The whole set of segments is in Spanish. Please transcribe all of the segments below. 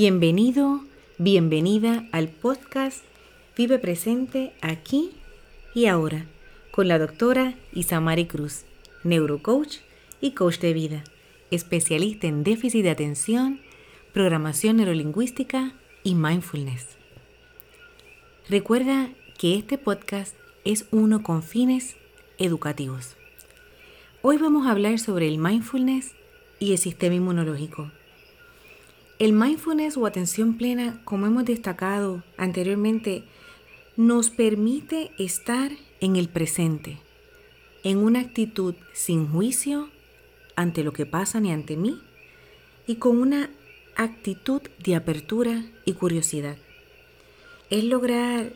Bienvenido, bienvenida al podcast Vive Presente aquí y ahora con la doctora Isamari Cruz, neurocoach y coach de vida, especialista en déficit de atención, programación neurolingüística y mindfulness. Recuerda que este podcast es uno con fines educativos. Hoy vamos a hablar sobre el mindfulness y el sistema inmunológico. El mindfulness o atención plena, como hemos destacado anteriormente, nos permite estar en el presente, en una actitud sin juicio ante lo que pasa ni ante mí y con una actitud de apertura y curiosidad. Es lograr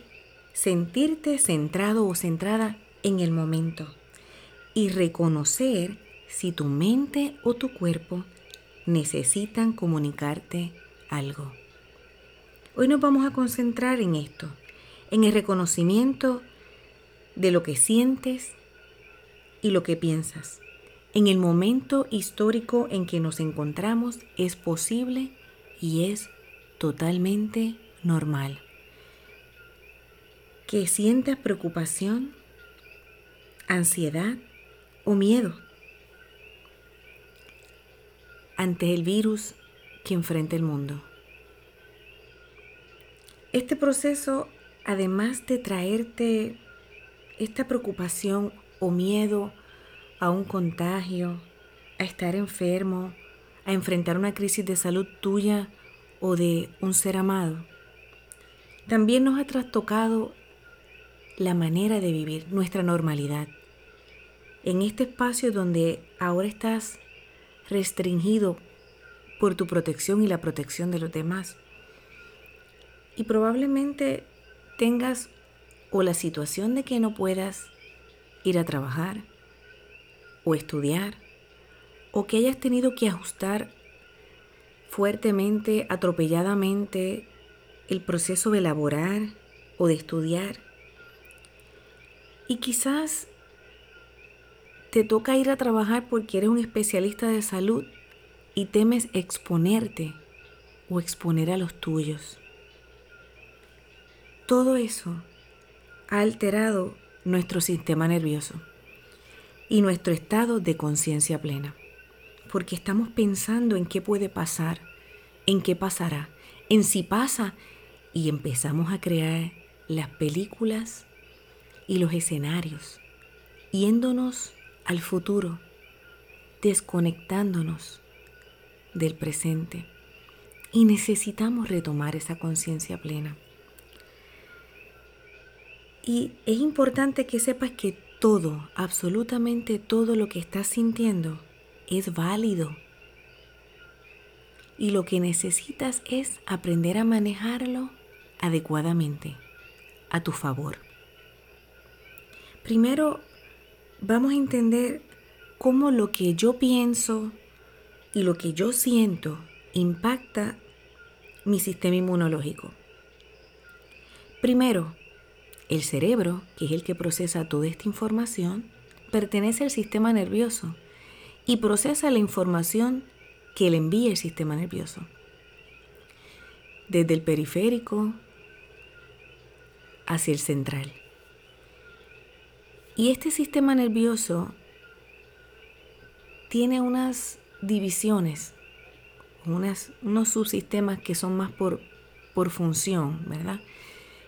sentirte centrado o centrada en el momento y reconocer si tu mente o tu cuerpo necesitan comunicarte algo. Hoy nos vamos a concentrar en esto, en el reconocimiento de lo que sientes y lo que piensas. En el momento histórico en que nos encontramos es posible y es totalmente normal. Que sientas preocupación, ansiedad o miedo ante el virus que enfrenta el mundo. Este proceso, además de traerte esta preocupación o miedo a un contagio, a estar enfermo, a enfrentar una crisis de salud tuya o de un ser amado, también nos ha trastocado la manera de vivir, nuestra normalidad. En este espacio donde ahora estás restringido por tu protección y la protección de los demás. Y probablemente tengas o la situación de que no puedas ir a trabajar o estudiar o que hayas tenido que ajustar fuertemente, atropelladamente el proceso de elaborar o de estudiar. Y quizás te toca ir a trabajar porque eres un especialista de salud y temes exponerte o exponer a los tuyos. Todo eso ha alterado nuestro sistema nervioso y nuestro estado de conciencia plena, porque estamos pensando en qué puede pasar, en qué pasará, en si pasa y empezamos a crear las películas y los escenarios, yéndonos al futuro, desconectándonos del presente. Y necesitamos retomar esa conciencia plena. Y es importante que sepas que todo, absolutamente todo lo que estás sintiendo es válido. Y lo que necesitas es aprender a manejarlo adecuadamente, a tu favor. Primero, vamos a entender cómo lo que yo pienso y lo que yo siento impacta mi sistema inmunológico. Primero, el cerebro, que es el que procesa toda esta información, pertenece al sistema nervioso y procesa la información que le envía el sistema nervioso. Desde el periférico hacia el central. Y este sistema nervioso tiene unas divisiones, unas, unos subsistemas que son más por, por función, ¿verdad?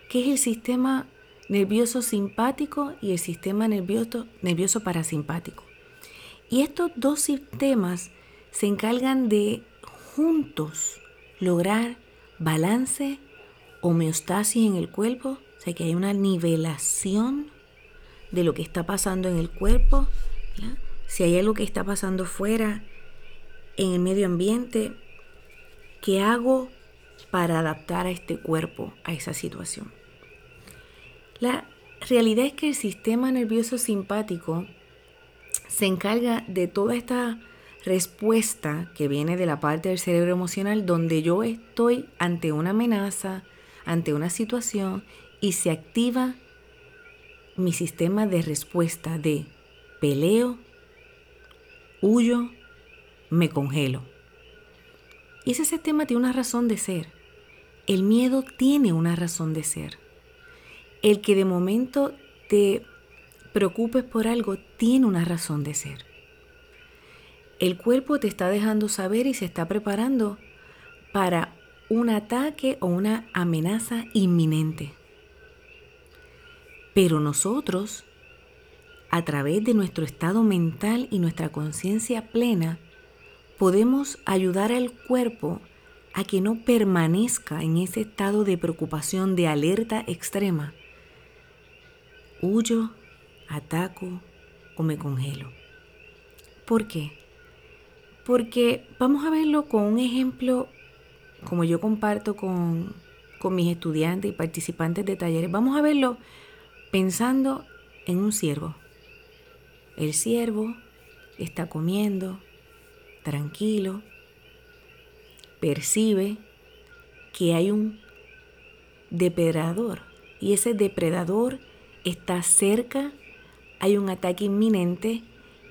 Que es el sistema nervioso simpático y el sistema nervioso, nervioso parasimpático. Y estos dos sistemas se encargan de juntos lograr balance, homeostasis en el cuerpo, o sea que hay una nivelación de lo que está pasando en el cuerpo, si hay algo que está pasando fuera, en el medio ambiente, ¿qué hago para adaptar a este cuerpo a esa situación? La realidad es que el sistema nervioso simpático se encarga de toda esta respuesta que viene de la parte del cerebro emocional donde yo estoy ante una amenaza, ante una situación y se activa mi sistema de respuesta de peleo, huyo, me congelo. Y ese sistema tiene una razón de ser. El miedo tiene una razón de ser. El que de momento te preocupes por algo tiene una razón de ser. El cuerpo te está dejando saber y se está preparando para un ataque o una amenaza inminente. Pero nosotros, a través de nuestro estado mental y nuestra conciencia plena, podemos ayudar al cuerpo a que no permanezca en ese estado de preocupación, de alerta extrema. Huyo, ataco o me congelo. ¿Por qué? Porque vamos a verlo con un ejemplo, como yo comparto con, con mis estudiantes y participantes de talleres, vamos a verlo pensando en un ciervo. El ciervo está comiendo, tranquilo, percibe que hay un depredador y ese depredador está cerca, hay un ataque inminente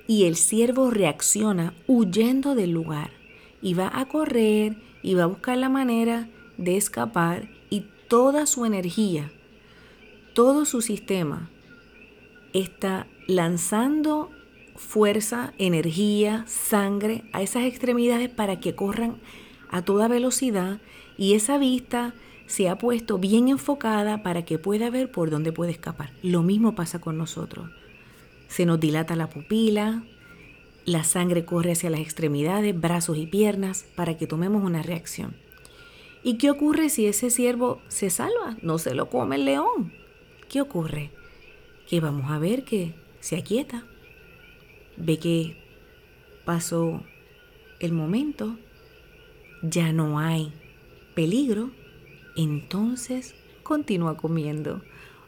y el ciervo reacciona huyendo del lugar y va a correr y va a buscar la manera de escapar y toda su energía, todo su sistema está lanzando fuerza, energía, sangre a esas extremidades para que corran a toda velocidad y esa vista se ha puesto bien enfocada para que pueda ver por dónde puede escapar. Lo mismo pasa con nosotros. Se nos dilata la pupila, la sangre corre hacia las extremidades, brazos y piernas para que tomemos una reacción. ¿Y qué ocurre si ese ciervo se salva? No se lo come el león. ¿Qué ocurre? Que vamos a ver que se aquieta, ve que pasó el momento, ya no hay peligro, entonces continúa comiendo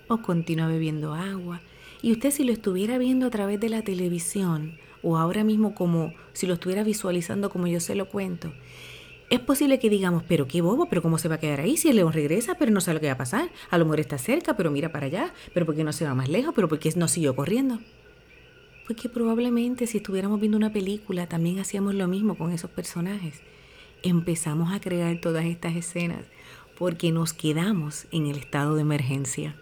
o continúa bebiendo agua. Y usted si lo estuviera viendo a través de la televisión o ahora mismo como si lo estuviera visualizando como yo se lo cuento, es posible que digamos, pero qué bobo, pero cómo se va a quedar ahí si el león regresa, pero no sabe lo que va a pasar. A lo mejor está cerca, pero mira para allá, pero ¿por qué no se va más lejos? ¿Pero por qué no siguió corriendo? Porque probablemente si estuviéramos viendo una película también hacíamos lo mismo con esos personajes. Empezamos a crear todas estas escenas porque nos quedamos en el estado de emergencia.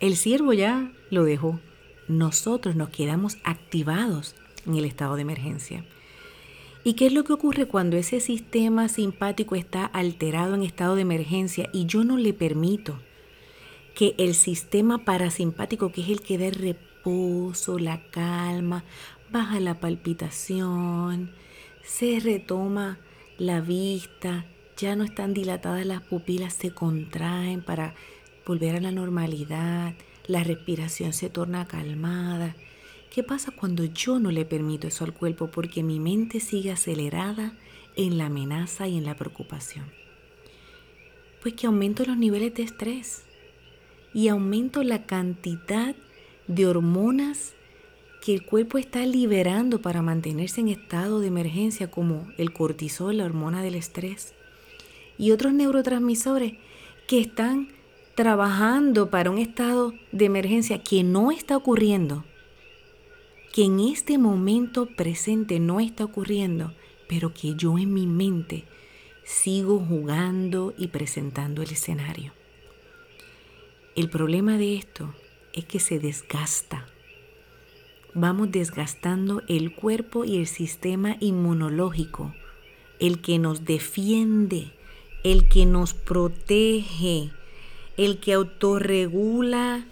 El siervo ya lo dejó. Nosotros nos quedamos activados en el estado de emergencia. ¿Y qué es lo que ocurre cuando ese sistema simpático está alterado en estado de emergencia y yo no le permito que el sistema parasimpático, que es el que dé reposo, la calma, baja la palpitación, se retoma la vista, ya no están dilatadas las pupilas, se contraen para volver a la normalidad, la respiración se torna calmada. ¿Qué pasa cuando yo no le permito eso al cuerpo porque mi mente sigue acelerada en la amenaza y en la preocupación? Pues que aumento los niveles de estrés y aumento la cantidad de hormonas que el cuerpo está liberando para mantenerse en estado de emergencia como el cortisol, la hormona del estrés, y otros neurotransmisores que están trabajando para un estado de emergencia que no está ocurriendo, que en este momento presente no está ocurriendo, pero que yo en mi mente sigo jugando y presentando el escenario. El problema de esto es que se desgasta. Vamos desgastando el cuerpo y el sistema inmunológico, el que nos defiende, el que nos protege, el que autorregula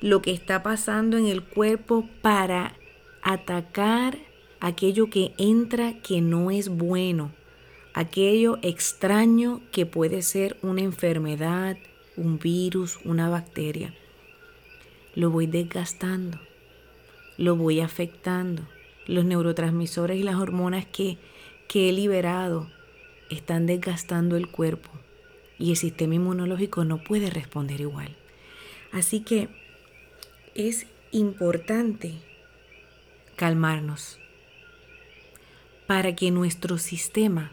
lo que está pasando en el cuerpo para atacar aquello que entra que no es bueno, aquello extraño que puede ser una enfermedad, un virus, una bacteria lo voy desgastando, lo voy afectando. Los neurotransmisores y las hormonas que, que he liberado están desgastando el cuerpo y el sistema inmunológico no puede responder igual. Así que es importante calmarnos para que nuestro sistema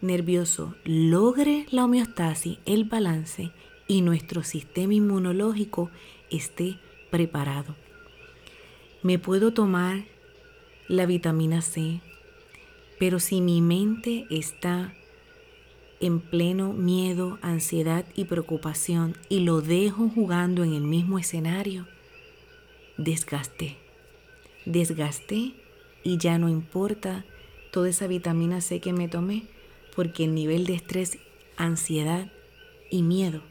nervioso logre la homeostasis, el balance y nuestro sistema inmunológico esté preparado. Me puedo tomar la vitamina C, pero si mi mente está en pleno miedo, ansiedad y preocupación y lo dejo jugando en el mismo escenario, desgasté. Desgasté y ya no importa toda esa vitamina C que me tomé porque el nivel de estrés, ansiedad y miedo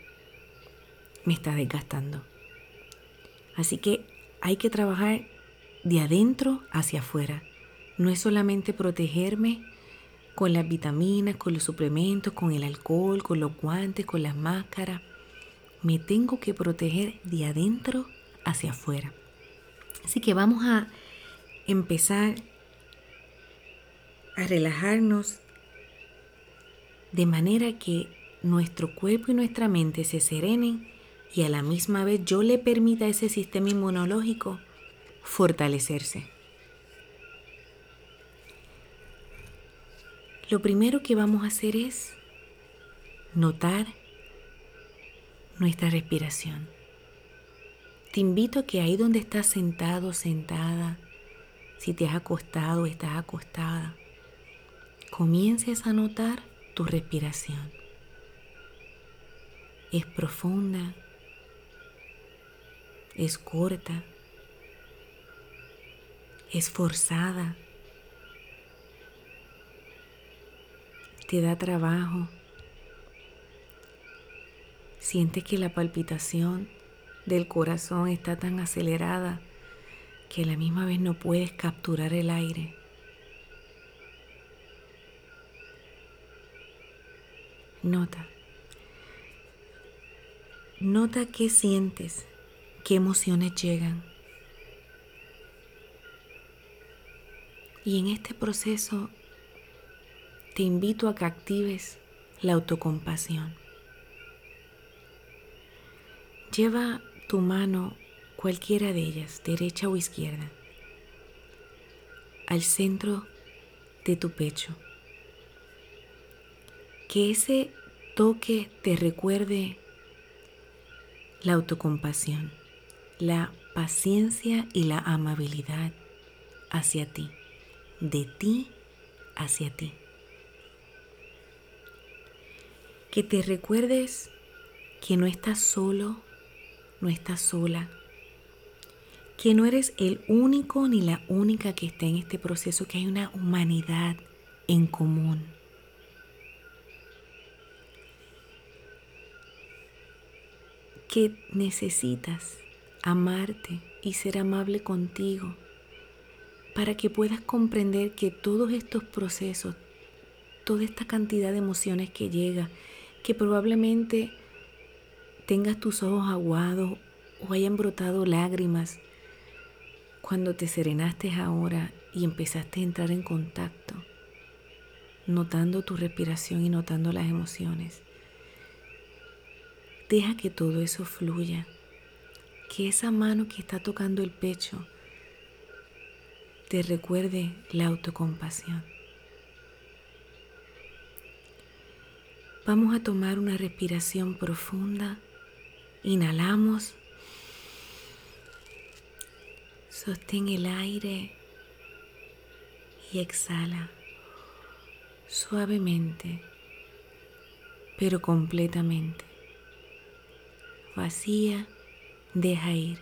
me está desgastando. Así que hay que trabajar de adentro hacia afuera. No es solamente protegerme con las vitaminas, con los suplementos, con el alcohol, con los guantes, con las máscaras. Me tengo que proteger de adentro hacia afuera. Así que vamos a empezar a relajarnos de manera que nuestro cuerpo y nuestra mente se serenen y a la misma vez yo le permita a ese sistema inmunológico fortalecerse. Lo primero que vamos a hacer es notar nuestra respiración. Te invito a que ahí donde estás sentado, sentada, si te has acostado estás acostada, comiences a notar tu respiración. Es profunda, es corta, es forzada, te da trabajo. Sientes que la palpitación del corazón está tan acelerada que a la misma vez no puedes capturar el aire. Nota. Nota qué sientes, qué emociones llegan. Y en este proceso te invito a que actives la autocompasión. Lleva tu mano, cualquiera de ellas, derecha o izquierda, al centro de tu pecho. Que ese toque te recuerde la autocompasión, la paciencia y la amabilidad hacia ti, de ti hacia ti. que te recuerdes que no estás solo, no estás sola, que no eres el único ni la única que está en este proceso, que hay una humanidad en común. Que necesitas amarte y ser amable contigo para que puedas comprender que todos estos procesos, toda esta cantidad de emociones que llega, que probablemente tengas tus ojos aguados o hayan brotado lágrimas cuando te serenaste ahora y empezaste a entrar en contacto, notando tu respiración y notando las emociones. Deja que todo eso fluya, que esa mano que está tocando el pecho te recuerde la autocompasión. Vamos a tomar una respiración profunda. Inhalamos. Sostén el aire y exhala suavemente, pero completamente. Vacía, deja ir.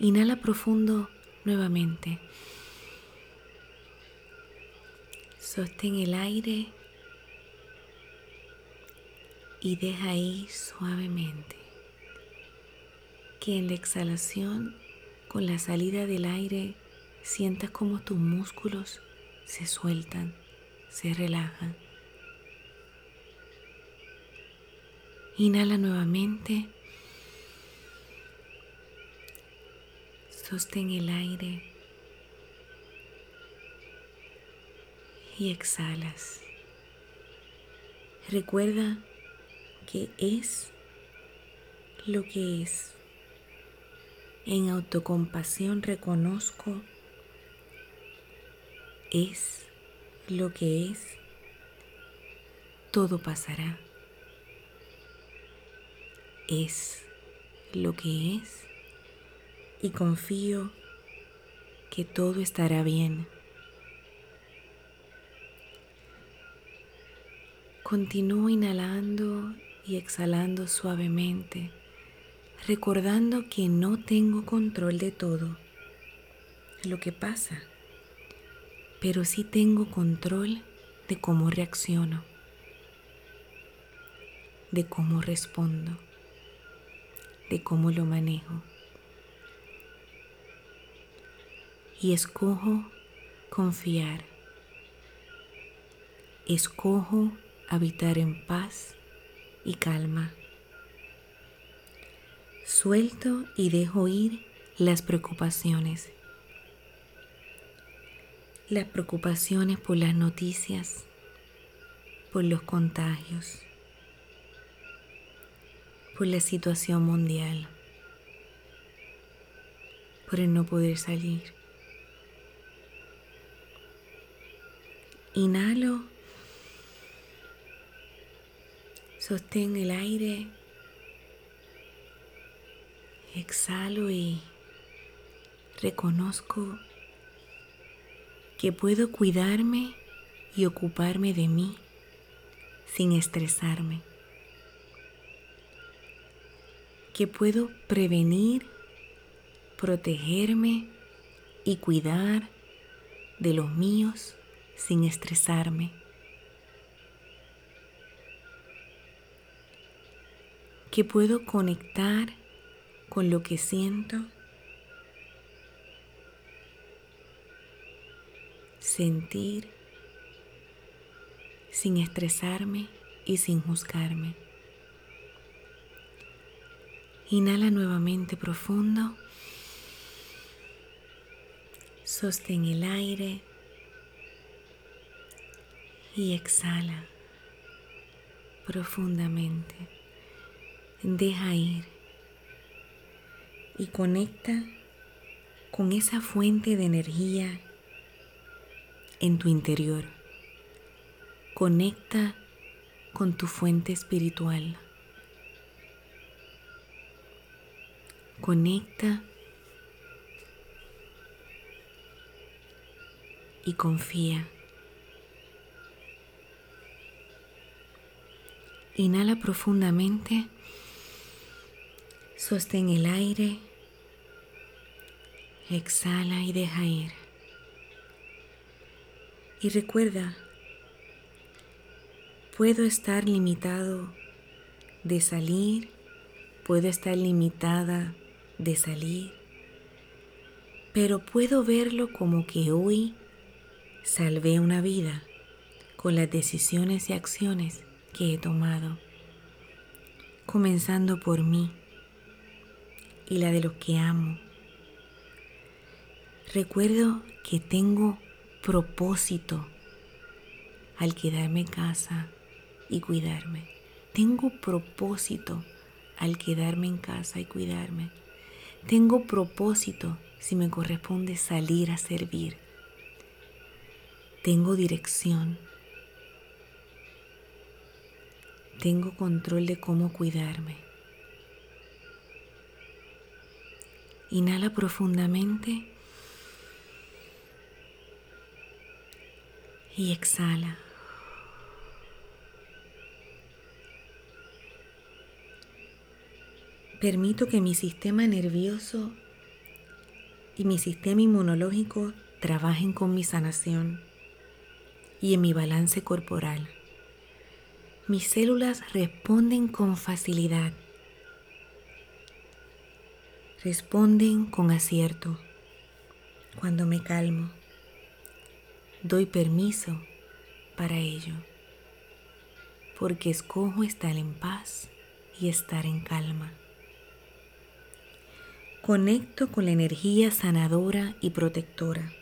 Inhala profundo nuevamente. Sostén el aire y deja ir suavemente. Que en la exhalación, con la salida del aire, sientas como tus músculos se sueltan, se relajan. Inhala nuevamente. Sostén el aire y exhalas. Recuerda que es lo que es. En autocompasión reconozco es lo que es. Todo pasará. Es lo que es y confío que todo estará bien. Continúo inhalando y exhalando suavemente, recordando que no tengo control de todo lo que pasa, pero sí tengo control de cómo reacciono, de cómo respondo, de cómo lo manejo. Y escojo confiar. Escojo habitar en paz y calma. Suelto y dejo ir las preocupaciones. Las preocupaciones por las noticias, por los contagios, por la situación mundial, por el no poder salir. Inhalo Sostén el aire. Exhalo y reconozco que puedo cuidarme y ocuparme de mí sin estresarme. Que puedo prevenir, protegerme y cuidar de los míos sin estresarme. Que puedo conectar con lo que siento, sentir sin estresarme y sin juzgarme. Inhala nuevamente profundo. Sostén el aire y exhala profundamente deja ir y conecta con esa fuente de energía en tu interior. Conecta con tu fuente espiritual. Conecta y confía. Inhala profundamente Sostén el aire, exhala y deja ir. Y recuerda, puedo estar limitado de salir, puedo estar limitada de salir, pero puedo verlo como que hoy salvé una vida con las decisiones y acciones que he tomado, comenzando por mí y la de los que amo. Recuerdo que tengo propósito al quedarme en casa y cuidarme. Tengo propósito al quedarme en casa y cuidarme. Tengo propósito si me corresponde salir a servir. Tengo dirección. Tengo control de cómo cuidarme. Inhala profundamente y exhala. Permito que mi sistema nervioso y mi sistema inmunológico trabajen con mi sanación y en mi balance corporal. Mis células responden con facilidad responden con acierto. Cuando me calmo, doy permiso para ello, porque escojo estar en paz y estar en calma. Conecto con la energía sanadora y protectora.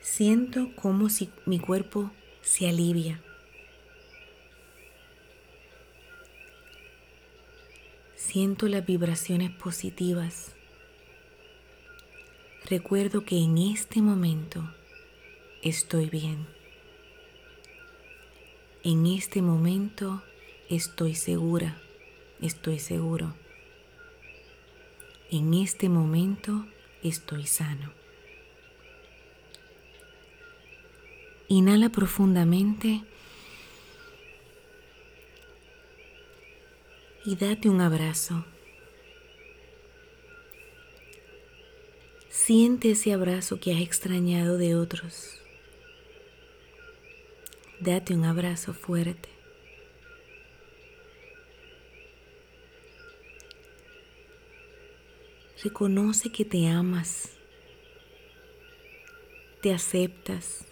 Siento como si mi cuerpo se alivia Siento las vibraciones positivas. Recuerdo que en este momento estoy bien. En este momento estoy segura, estoy seguro. En este momento estoy sano. Inhala profundamente y date un abrazo. Siente ese abrazo que has extrañado de otros. Date un abrazo fuerte. Reconoce que te amas, te aceptas,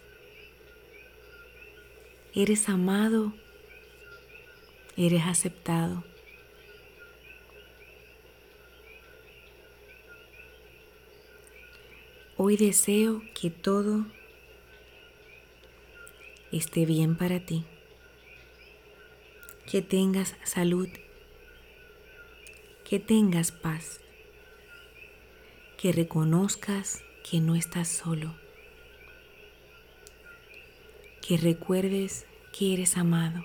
eres amado, eres aceptado. Hoy deseo que todo esté bien para ti, que tengas salud, que tengas paz. Que reconozcas que no estás solo, que recuerdes que eres amado.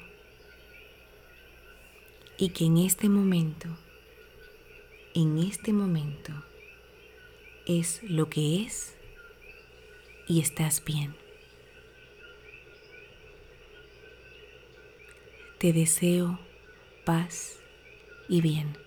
Y que en este momento, en este momento, es lo que es y estás bien. Te deseo paz y bien.